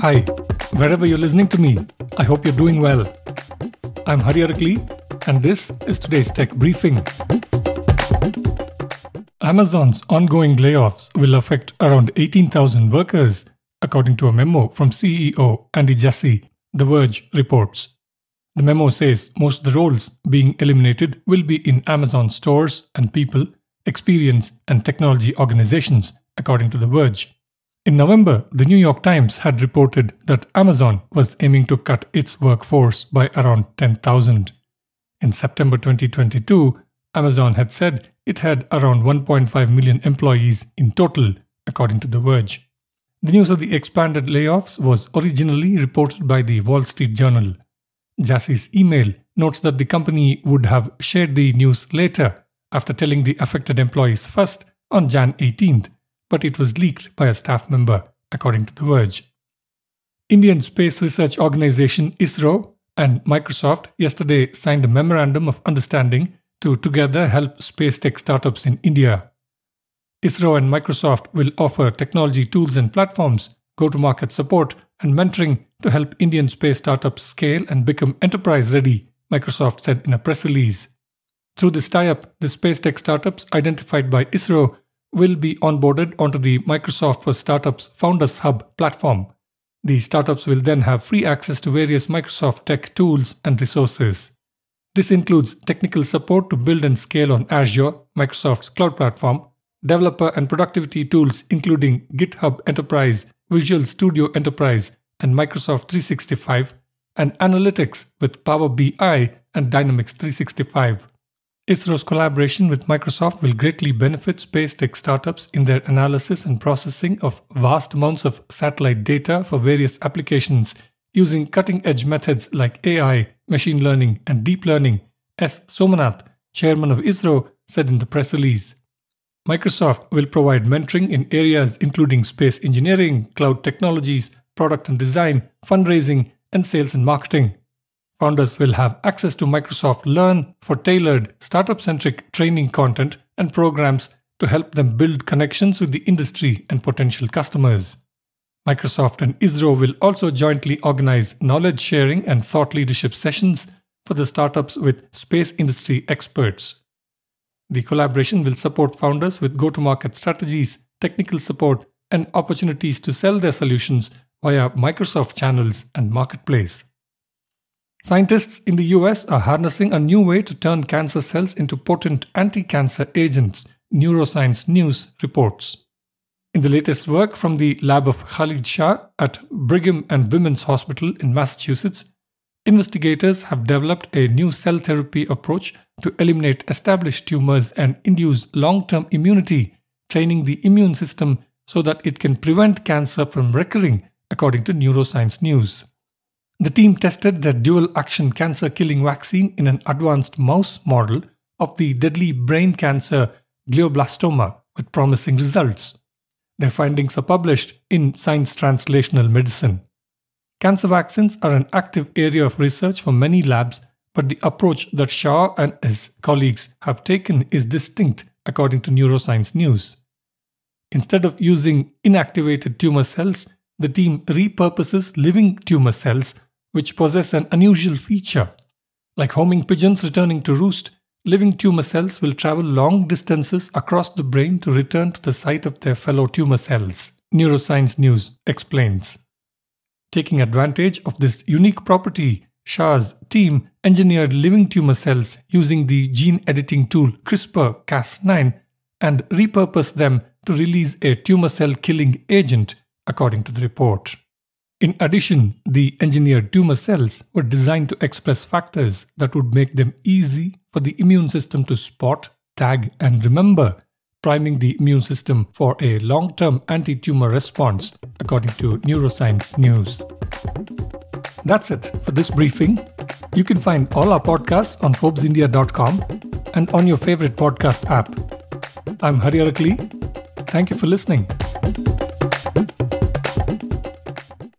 Hi, wherever you're listening to me, I hope you're doing well. I'm Hari Arakali, and this is today's tech briefing. Amazon's ongoing layoffs will affect around 18,000 workers, according to a memo from CEO Andy Jassy, The Verge reports. The memo says most of the roles being eliminated will be in Amazon stores and people, experience, and technology organizations, according to The Verge. In November, the New York Times had reported that Amazon was aiming to cut its workforce by around 10,000. In September 2022, Amazon had said it had around 1.5 million employees in total, according to The Verge. The news of the expanded layoffs was originally reported by the Wall Street Journal. Jassy's email notes that the company would have shared the news later after telling the affected employees first on Jan 18th, but it was leaked by a staff member, according to The Verge. Indian Space Research Organization ISRO and Microsoft yesterday signed a memorandum of understanding to together help space tech startups in India. ISRO and Microsoft will offer technology tools and platforms, go to market support, and mentoring to help Indian space startups scale and become enterprise ready, Microsoft said in a press release. Through this tie up, the space tech startups identified by ISRO will be onboarded onto the Microsoft for Startups Founders Hub platform. The startups will then have free access to various Microsoft tech tools and resources. This includes technical support to build and scale on Azure, Microsoft's cloud platform, developer and productivity tools including GitHub Enterprise, Visual Studio Enterprise, and Microsoft 365, and analytics with Power BI and Dynamics 365. ISRO's collaboration with Microsoft will greatly benefit space tech startups in their analysis and processing of vast amounts of satellite data for various applications using cutting edge methods like AI, machine learning, and deep learning, S. Somanath, chairman of ISRO, said in the press release. Microsoft will provide mentoring in areas including space engineering, cloud technologies, product and design, fundraising, and sales and marketing. Founders will have access to Microsoft Learn for tailored, startup centric training content and programs to help them build connections with the industry and potential customers. Microsoft and ISRO will also jointly organize knowledge sharing and thought leadership sessions for the startups with space industry experts. The collaboration will support founders with go to market strategies, technical support, and opportunities to sell their solutions via Microsoft channels and marketplace. Scientists in the US are harnessing a new way to turn cancer cells into potent anti cancer agents, Neuroscience News reports. In the latest work from the lab of Khalid Shah at Brigham and Women's Hospital in Massachusetts, investigators have developed a new cell therapy approach to eliminate established tumors and induce long term immunity, training the immune system so that it can prevent cancer from recurring, according to Neuroscience News. The team tested their dual action cancer killing vaccine in an advanced mouse model of the deadly brain cancer glioblastoma with promising results. Their findings are published in Science Translational Medicine. Cancer vaccines are an active area of research for many labs, but the approach that Shah and his colleagues have taken is distinct, according to Neuroscience News. Instead of using inactivated tumor cells, the team repurposes living tumor cells which possess an unusual feature. Like homing pigeons returning to roost, living tumor cells will travel long distances across the brain to return to the site of their fellow tumor cells, Neuroscience News explains. Taking advantage of this unique property, Shah's team engineered living tumor cells using the gene editing tool CRISPR Cas9 and repurposed them to release a tumor cell killing agent, according to the report. In addition, the engineered tumor cells were designed to express factors that would make them easy for the immune system to spot, tag, and remember, priming the immune system for a long term anti tumor response, according to Neuroscience News. That's it for this briefing. You can find all our podcasts on ForbesIndia.com and on your favorite podcast app. I'm Hari Arakali. Thank you for listening.